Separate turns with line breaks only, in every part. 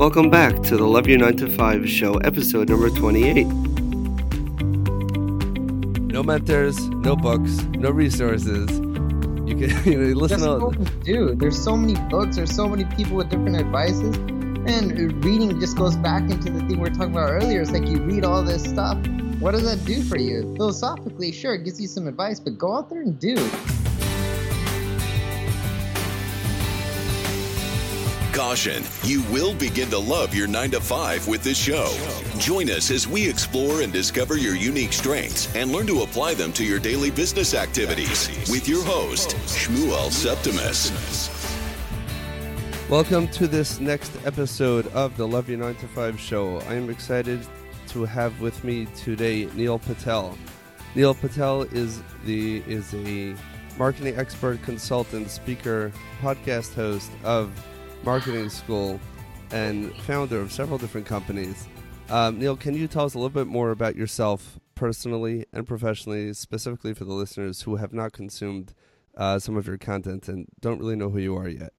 Welcome back to the Love Your 9 to 5 show, episode number 28.
No mentors, no books, no resources. You can you know, listen
to. Dude, there's so many books, there's so many people with different advices. And reading just goes back into the thing we are talking about earlier. It's like you read all this stuff. What does that do for you? Philosophically, sure, it gives you some advice, but go out there and do.
Caution, you will begin to love your 9 to 5 with this show. Join us as we explore and discover your unique strengths and learn to apply them to your daily business activities with your host, Shmuel Septimus.
Welcome to this next episode of the Love Your 9 to 5 show. I am excited to have with me today Neil Patel. Neil Patel is the is a marketing expert, consultant, speaker, podcast host of Marketing School, and founder of several different companies. Um, Neil, can you tell us a little bit more about yourself personally and professionally, specifically for the listeners who have not consumed uh, some of your content and don't really know who you are yet?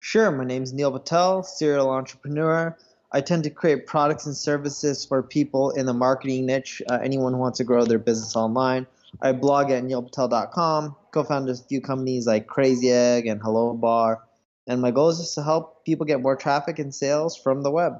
Sure, my name is Neil Patel, serial entrepreneur. I tend to create products and services for people in the marketing niche, uh, anyone who wants to grow their business online. I blog at neilpatel.com, co-founded a few companies like Crazy Egg and Hello Bar, and my goal is just to help people get more traffic and sales from the web.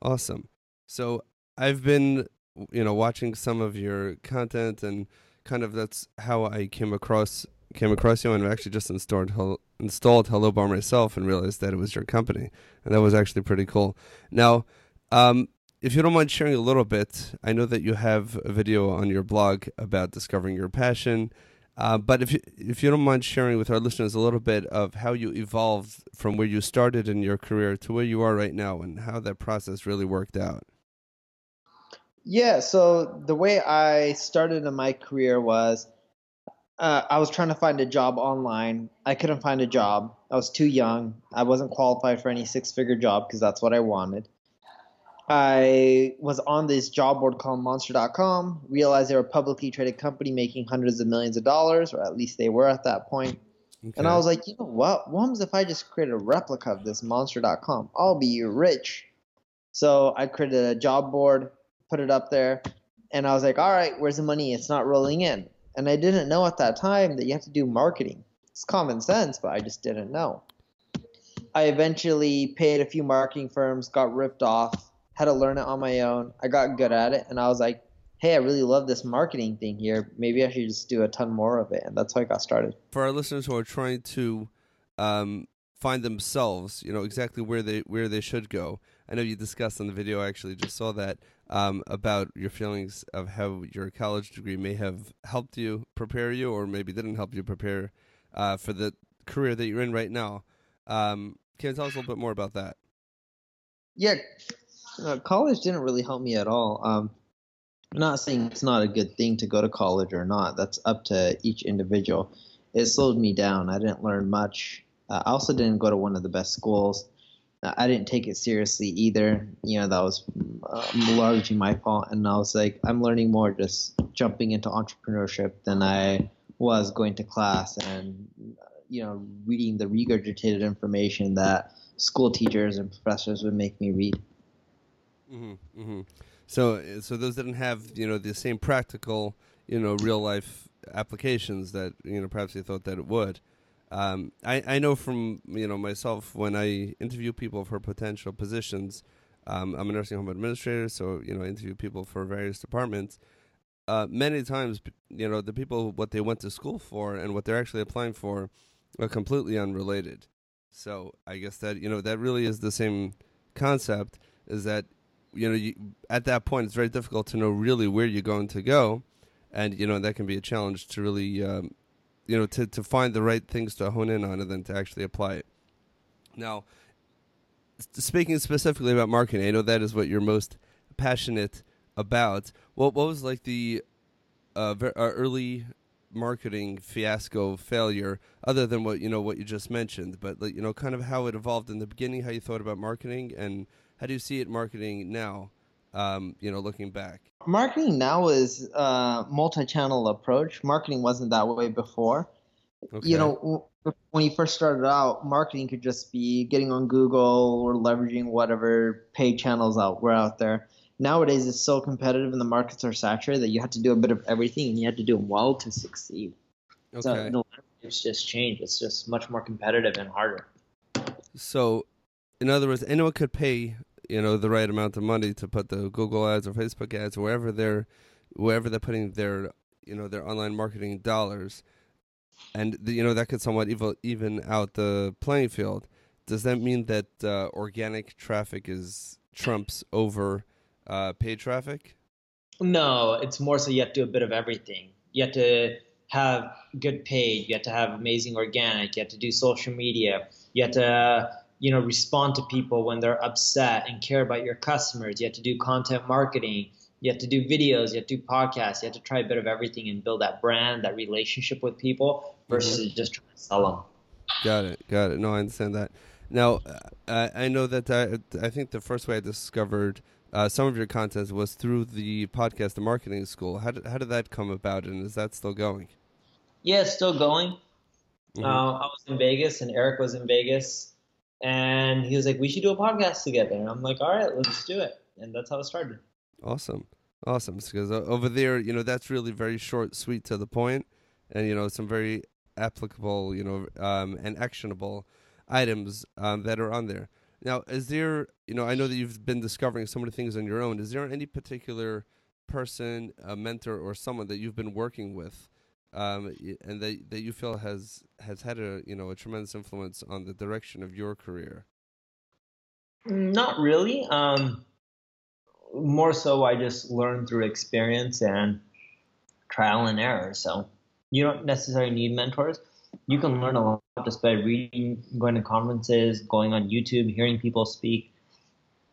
Awesome. So I've been, you know, watching some of your content, and kind of that's how I came across came across you, and actually just installed installed Hello Bar myself and realized that it was your company, and that was actually pretty cool. Now, um, if you don't mind sharing a little bit, I know that you have a video on your blog about discovering your passion. Uh, but if you, if you don't mind sharing with our listeners a little bit of how you evolved from where you started in your career to where you are right now, and how that process really worked out.
Yeah, so the way I started in my career was uh, I was trying to find a job online. I couldn't find a job. I was too young. I wasn't qualified for any six figure job because that's what I wanted. I was on this job board called Monster.com, realized they were a publicly traded company making hundreds of millions of dollars, or at least they were at that point. Okay. And I was like, you know what? What happens if I just create a replica of this Monster.com? I'll be rich. So I created a job board, put it up there, and I was like, all right, where's the money? It's not rolling in. And I didn't know at that time that you have to do marketing. It's common sense, but I just didn't know. I eventually paid a few marketing firms, got ripped off, had to learn it on my own. I got good at it, and I was like, hey, I really love this marketing thing here. Maybe I should just do a ton more of it. And that's how I got started.
For our listeners who are trying to um, find themselves, you know, exactly where they where they should go. I know you discussed on the video. I actually just saw that um, about your feelings of how your college degree may have helped you prepare you, or maybe didn't help you prepare uh, for the career that you're in right now. Um, can you tell us a little bit more about that?
Yeah, uh, college didn't really help me at all. Um, I'm not saying it's not a good thing to go to college or not. That's up to each individual. It slowed me down. I didn't learn much. Uh, I also didn't go to one of the best schools. I didn't take it seriously either. You know, that was uh, largely my fault. And I was like, I'm learning more just jumping into entrepreneurship than I was going to class and, you know, reading the regurgitated information that school teachers and professors would make me read.
Mm-hmm, mm-hmm. So, so those didn't have you know the same practical you know real life applications that you know perhaps they thought that it would. Um, I, I know from you know myself when I interview people for potential positions. Um, I'm a nursing home administrator, so you know I interview people for various departments. Uh, many times, you know, the people what they went to school for and what they're actually applying for are completely unrelated. So I guess that you know that really is the same concept. Is that you know you, at that point it's very difficult to know really where you're going to go, and you know that can be a challenge to really um, you know, to, to find the right things to hone in on and then to actually apply it. Now, speaking specifically about marketing, I know that is what you're most passionate about. What what was like the uh, ver- uh, early marketing fiasco failure, other than what you know what you just mentioned, but like, you know, kind of how it evolved in the beginning, how you thought about marketing, and how do you see it marketing now? Um, you know, looking back
marketing now is a multi-channel approach. Marketing wasn't that way before. Okay. You know,
when you first started out, marketing could just be getting on Google or leveraging whatever paid channels out were out there. Nowadays, it's so competitive and the markets are saturated that you have to do a bit of everything and you have to do them well to succeed.
Okay.
So the landscape's just changed. It's just much more competitive and harder.
So, in other words, anyone could pay you know the right amount of money to put the Google ads or Facebook ads wherever they're wherever they're putting their you know their online marketing dollars, and the, you know that could somewhat even even out the playing field. Does that mean that uh, organic traffic is trumps over uh, paid traffic?
No, it's more so you have to do a bit of everything. You have to have good paid. You have to have amazing organic. You have to do social media. You have to you know respond to people when they're upset and care about your customers. You have to do content marketing. You have to do videos. You have to do podcasts. You have to try a bit of everything and build that brand, that relationship with people versus mm-hmm. just trying to sell them.
Got it. Got it. No, I understand that. Now, uh, I know that I, I think the first way I discovered uh, some of your content was through the podcast, the marketing school. How did how did that come about, and is that still going?
Yeah, it's still going. Mm-hmm. Uh, I was in Vegas, and Eric was in Vegas, and he was like, "We should do a podcast together." And I'm like, "All right, let's do it." And that's how it started.
Awesome, awesome. Because uh, over there, you know, that's really very short, sweet, to the point, and you know, some very applicable, you know, um, and actionable items um, that are on there. Now, is there, you know, I know that you've been discovering so many things on your own. Is there any particular person, a mentor, or someone that you've been working with, um, and that that you feel has has had a you know a tremendous influence on the direction of your career?
Not really. Um, more so, I just learned through experience and trial and error. So you don't necessarily need mentors you can learn a lot just by reading, going to conferences, going on YouTube, hearing people speak.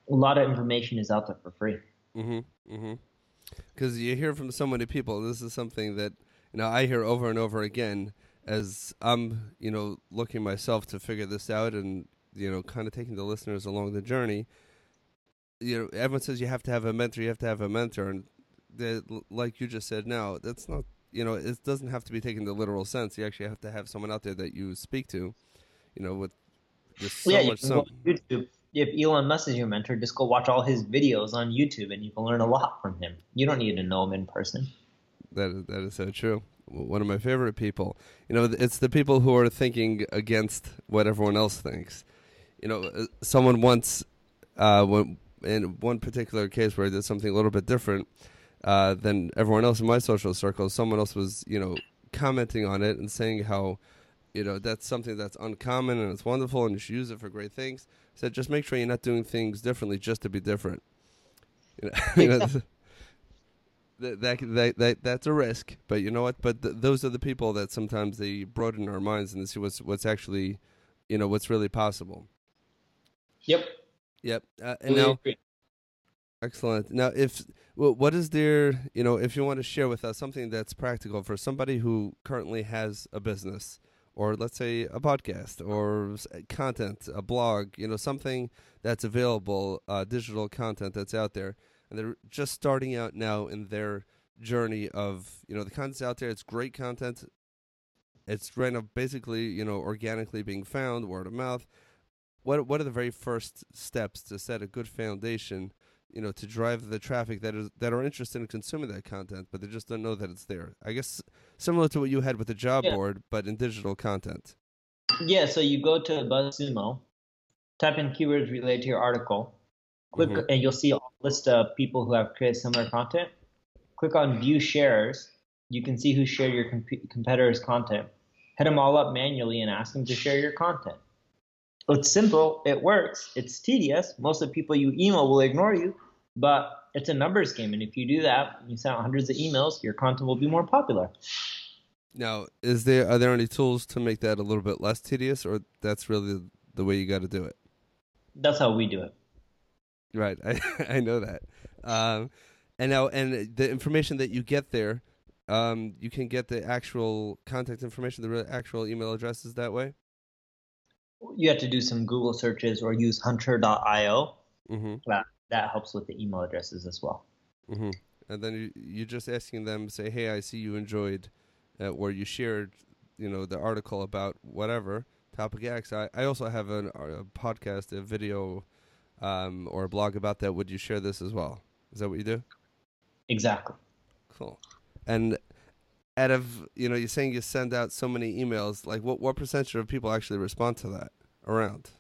A lot of information is out there for free.
Mm-hmm. Mm-hmm. Because you hear from so many people. This is something that you know I hear over and over again as I'm you know looking myself to figure this out and you know kind of taking the listeners along the journey. You know, everyone says you have to have a mentor. You have to have a mentor, and like you just said, now that's not you know, it doesn't have to be taken the literal sense. You actually have to have someone out there that you speak to, you know, with just so
yeah,
much. So-
YouTube. If Elon Musk is your mentor, just go watch all his videos on YouTube, and you can learn a lot from him. You don't need to know him in person.
That is, that is so true. One of my favorite people. You know, it's the people who are thinking against what everyone else thinks. You know, uh, someone once, uh, in one particular case where I did something a little bit different, uh, than everyone else in my social circle. Someone else was, you know, commenting on it and saying how, you know, that's something that's uncommon and it's wonderful and you should use it for great things. I said, just make sure you're not doing things differently just to be different. You know that, that, that, that, that's a risk, but you know what? But th- those are the people that sometimes they broaden our minds and see what's what's actually, you know, what's really possible.
Yep.
Yep. Uh, and now, excellent. Now, if what is there, you know, if you want to share with us something that's practical for somebody who currently has a business or let's say a podcast or content, a blog, you know, something that's available, uh, digital content that's out there, and they're just starting out now in their journey of, you know, the content's out there, it's great content. It's right now basically, you know, organically being found, word of mouth. What what are the very first steps to set a good foundation you know, to drive the traffic that is that are interested in consuming that content, but they just don't know that it's there. I guess similar to what you had with the job yeah. board, but in digital content.
Yeah, so you go to BuzzSumo, type in keywords related to your article, click, mm-hmm. and you'll see a list of people who have created similar content. Click on View Shares. You can see who shared your comp- competitor's content. Hit them all up manually and ask them to share your content. It's simple. It works. It's tedious. Most of the people you email will ignore you, but it's a numbers game, and if you do that, you send out hundreds of emails, your content will be more popular.
Now, is there are there any tools to make that a little bit less tedious, or that's really the way you got to do it?
That's how we do it.
Right, I I know that. Um, and now, and the information that you get there, um, you can get the actual contact information, the actual email addresses that way.
You have to do some Google searches or use Hunter.io.
Mm-hmm
that helps with the email addresses as well.
Mm-hmm. And then you, you're just asking them, say, hey, I see you enjoyed uh, or you shared you know the article about whatever topic X. I, I also have an, a podcast, a video, um, or a blog about that. Would you share this as well? Is that what you do?
Exactly.
Cool. And out of you know, you're saying you send out so many emails. Like, what what percentage of people actually respond to that? Around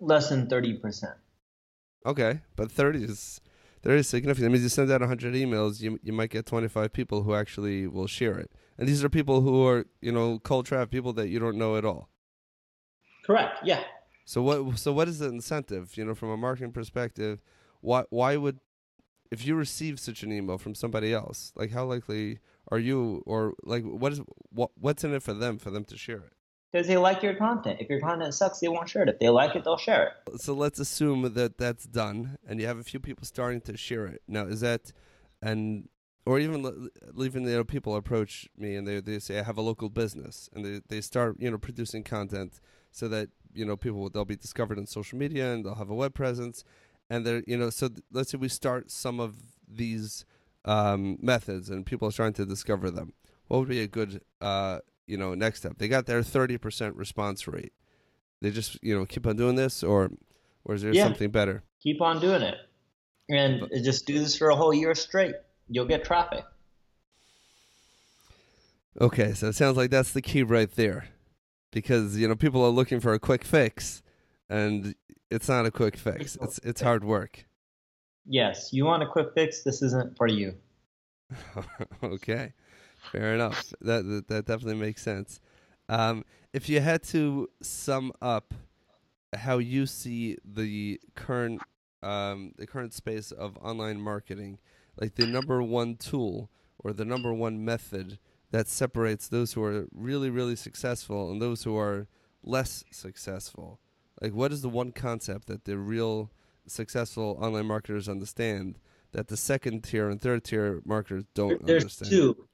less than thirty percent.
Okay, but thirty is thirty is significant. That means you send out hundred emails, you you might get twenty five people who actually will share it, and these are people who are you know cold traffic people that you don't know at all.
Correct. Yeah.
So what so what is the incentive? You know, from a marketing perspective, why why would if you receive such an email from somebody else, like how likely are you or like what is what what's in it for them for them to share it?
Because they like your content. If your content sucks, they won't share it. If they like it, they'll share
it. So let's assume that that's done, and you have a few people starting to share it. Now, is that and or even even you know people approach me and they they say I have a local business and they they start you know producing content so that you know people they'll be discovered on social media and they'll have a web presence. And they're you know so th- let's say we start some of these um, methods and people are trying to discover them. What would be a good uh, you know next step? They got their 30% response rate. They just you know keep on doing this or or is there yeah. something better?
Keep on doing it. And but, just do this for a whole year straight. You'll get traffic.
Okay so it sounds like that's the key right there because you know people are looking for a quick fix, and it's not a quick fix. It's it's hard work.
Yes, you want a quick fix. This isn't for you.
okay, fair enough. That, that, that definitely makes sense. Um, if you had to sum up how you see the current um, the current space of online marketing, like the number one tool or the number one method that separates those who are really, really successful and those who are less successful? Like, what is the one concept that the real successful online marketers understand that the second tier and third tier marketers don't
There's
understand?
two.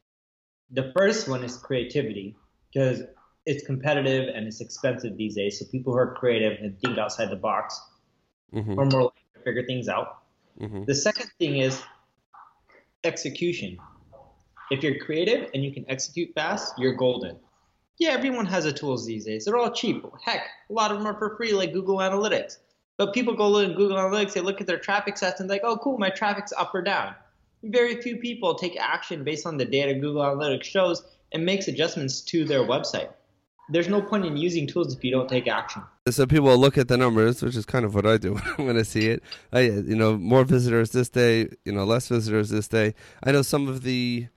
The first one is creativity because it's competitive and it's expensive these days. So people who are creative and think outside the box mm-hmm. are more likely to figure things out. Mm-hmm. The second thing is execution. If you're creative and you can execute fast, you're golden. Yeah, everyone has the tools these days. They're all cheap. Heck, a lot of them are for free, like Google Analytics. But people go look at Google Analytics, they look at their traffic stats and like, oh, cool, my traffic's up or down. Very few people take action based on the data Google Analytics shows and makes adjustments to their website. There's no point in using tools if you don't take action.
So people look at the numbers, which is kind of what I do when I see it. I, you know, more visitors this day, you know, less visitors this day. I know some of the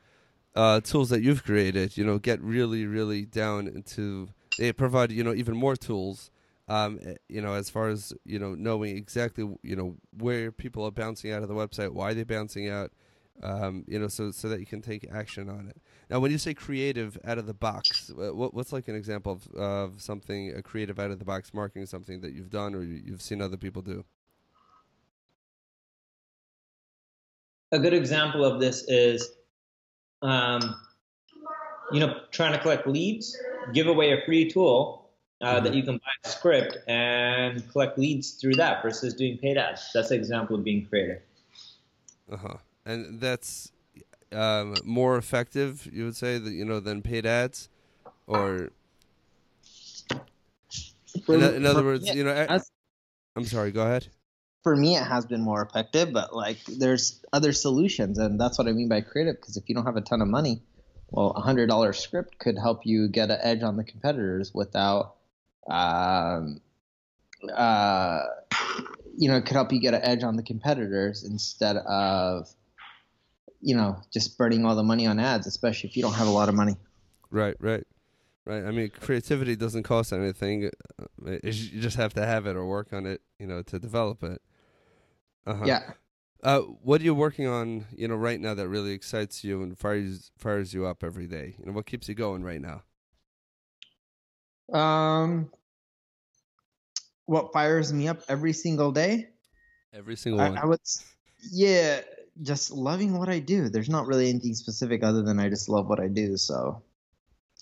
uh, tools that you've created, you know, get really, really down into. They provide you know even more tools, um, eh, you know, as far as you know knowing exactly you know where people are bouncing out of the website, why they're bouncing out, um, you know, so so that you can take action on it. Now, when you say creative out of the box, what, what's like an example of, of something a creative out of the box marketing something that you've done or you've seen other people do?
A good example of this is um, you know, trying to collect leads, give away a free tool uh, mm-hmm. that you can buy a script and collect leads through that versus doing paid ads. That's an example of being creative.
Uh huh. And that's um, more effective, you would say, that you know, than paid ads, or in, in other words, you know, I, I'm sorry. Go ahead
for me it has been more effective but like there's other solutions and that's what i mean by creative because if you don't have a ton of money well a hundred dollar script could help you get an edge on the competitors without um, uh, you know it could help you get an edge on the competitors instead of you know just burning all the money on ads especially if you don't have a lot of money.
Right right right. I mean creativity doesn't cost anything. Uh, you just have to have it or work on it you know to develop it
uh-huh. Yeah.
Uh, what are you working on, you know, right now that really excites you and fires fires you up every day? You know, what keeps you going right now?
Um, what fires me up every single day?
Every single one.
I, I would, yeah, just loving what I do. There's not really anything specific other than I just love what I do. So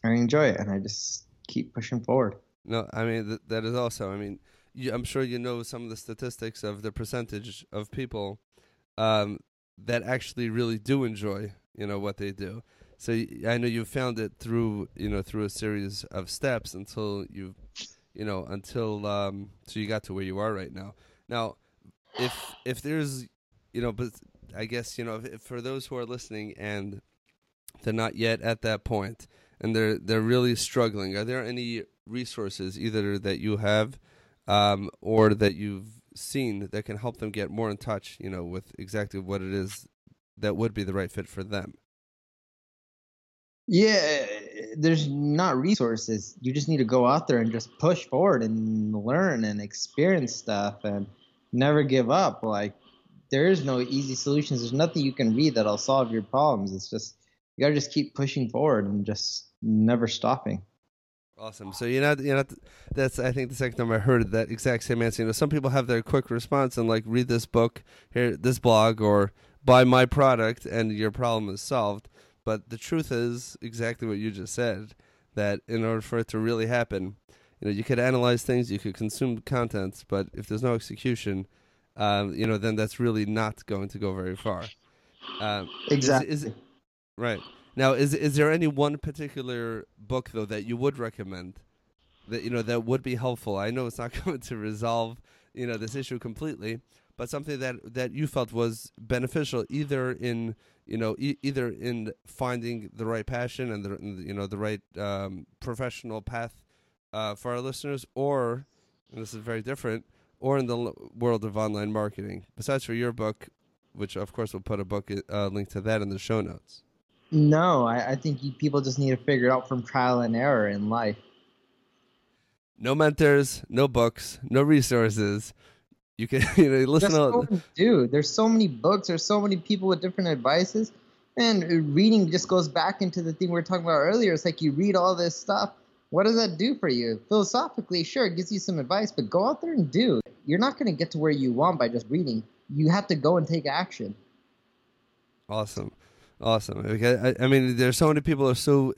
I enjoy it, and I just keep pushing forward.
No, I mean th- that is also. I mean, you, I'm sure you know some of the statistics of the percentage of people um, that actually really do enjoy, you know, what they do. so I know you found it through you know through a series of steps until you you know until um so you got to where you are right now. Now, if if there's you know, but I guess you know if, if for those who are listening and they're not yet at that point and they're they're really struggling, are there any resources either that you have um, or that you've seen that can help them get more in touch, you know, with exactly what it is that would be the right fit for them?
Yeah, there's not resources. You just need to go out there and just push forward and learn and experience stuff and never give up. Like there is no easy solutions. There's nothing you can read that'll solve your problems. It's just you gotta just keep pushing forward and just never stopping.
Awesome. So you're not, you're not. That's I think the second time I heard that exact same answer. You know, some people have their quick response and like read this book, here this blog, or buy my product, and your problem is solved. But the truth is exactly what you just said. That in order for it to really happen, you know, you could analyze things, you could consume contents, but if there's no execution, um, you know, then that's really not going to go very far.
Um, exactly.
Is, is, right now, is is there any one particular book though that you would recommend that you know that would be helpful? I know it's not going to resolve you know this issue completely, but something that that you felt was beneficial either in you know e- either in finding the right passion and the you know the right um, professional path uh, for our listeners or and this is very different or in the l- world of online marketing besides for your book which of course we'll put a book uh, link to that in the show notes
no I, I think you, people just need to figure it out from trial and error in life
no mentors no books no resources you can you know listen
to dude. There's so many books. There's so many people with different advices, and reading just goes back into the thing we were talking about earlier. It's like you read all this stuff. What does that do for you? Philosophically, sure, it gives you some advice, but go out there and do. You're not going to get to where you want by just reading. You have to go and take action.
Awesome, awesome. I, I mean, there's so many people are so.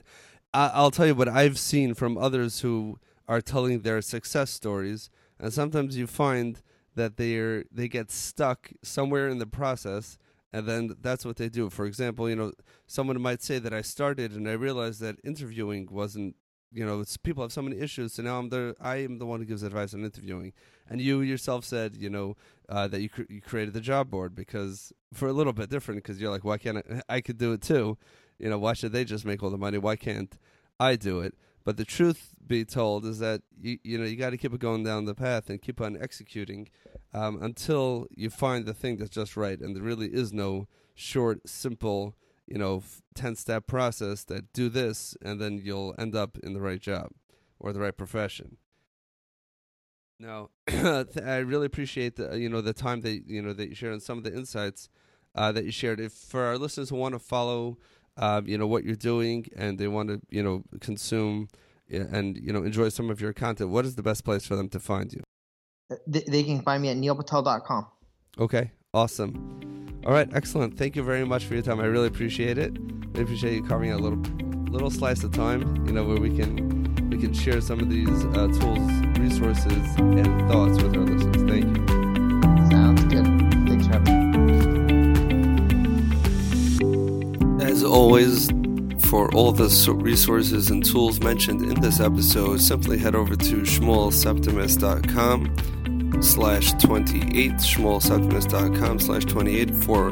I, I'll tell you what I've seen from others who are telling their success stories, and sometimes you find that they're they get stuck somewhere in the process and then that's what they do for example you know someone might say that i started and i realized that interviewing wasn't you know people have so many issues so now i'm the i am the one who gives advice on interviewing and you yourself said you know uh, that you, cr- you created the job board because for a little bit different because you're like why can't I, I could do it too you know why should they just make all the money why can't i do it but the truth be told is that you you know you got to keep it going down the path and keep on executing um, until you find the thing that's just right. And there really is no short, simple, you know, ten step process that do this and then you'll end up in the right job or the right profession. Now, I really appreciate the you know the time that you know that you shared and some of the insights uh, that you shared. If for our listeners who want to follow uh, you know what you're doing and they want to you know consume and you know enjoy some of your content what is the best place for them to find you?
They can find me at neilpatel.com
okay awesome. All right excellent. Thank you very much for your time. I really appreciate it. I appreciate you carving out a little little slice of time you know where we can can share some of these uh, tools resources and thoughts with our listeners. Thank you.
Sounds good. Thanks for having me.
As always, for all the resources and tools mentioned in this episode, simply head over to shmuelseptimus.com slash 28, shmuelseptimus.com slash 28 for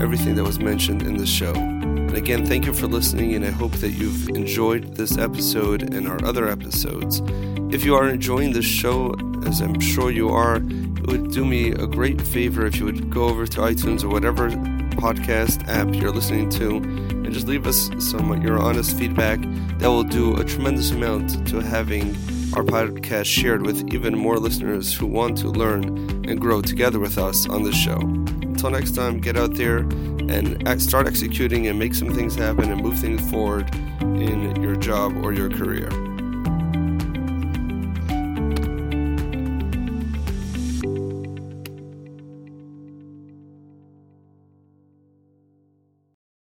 everything that was mentioned in the show. And again, thank you for listening, and I hope that you've enjoyed this episode and our other episodes. If you are enjoying this show, as I'm sure you are, it would do me a great favor if you would go over to iTunes or whatever podcast app you're listening to and just leave us some your honest feedback. That will do a tremendous amount to having our podcast shared with even more listeners who want to learn and grow together with us on this show. Until next time, get out there and start executing and make some things happen and move things forward in your job or your career.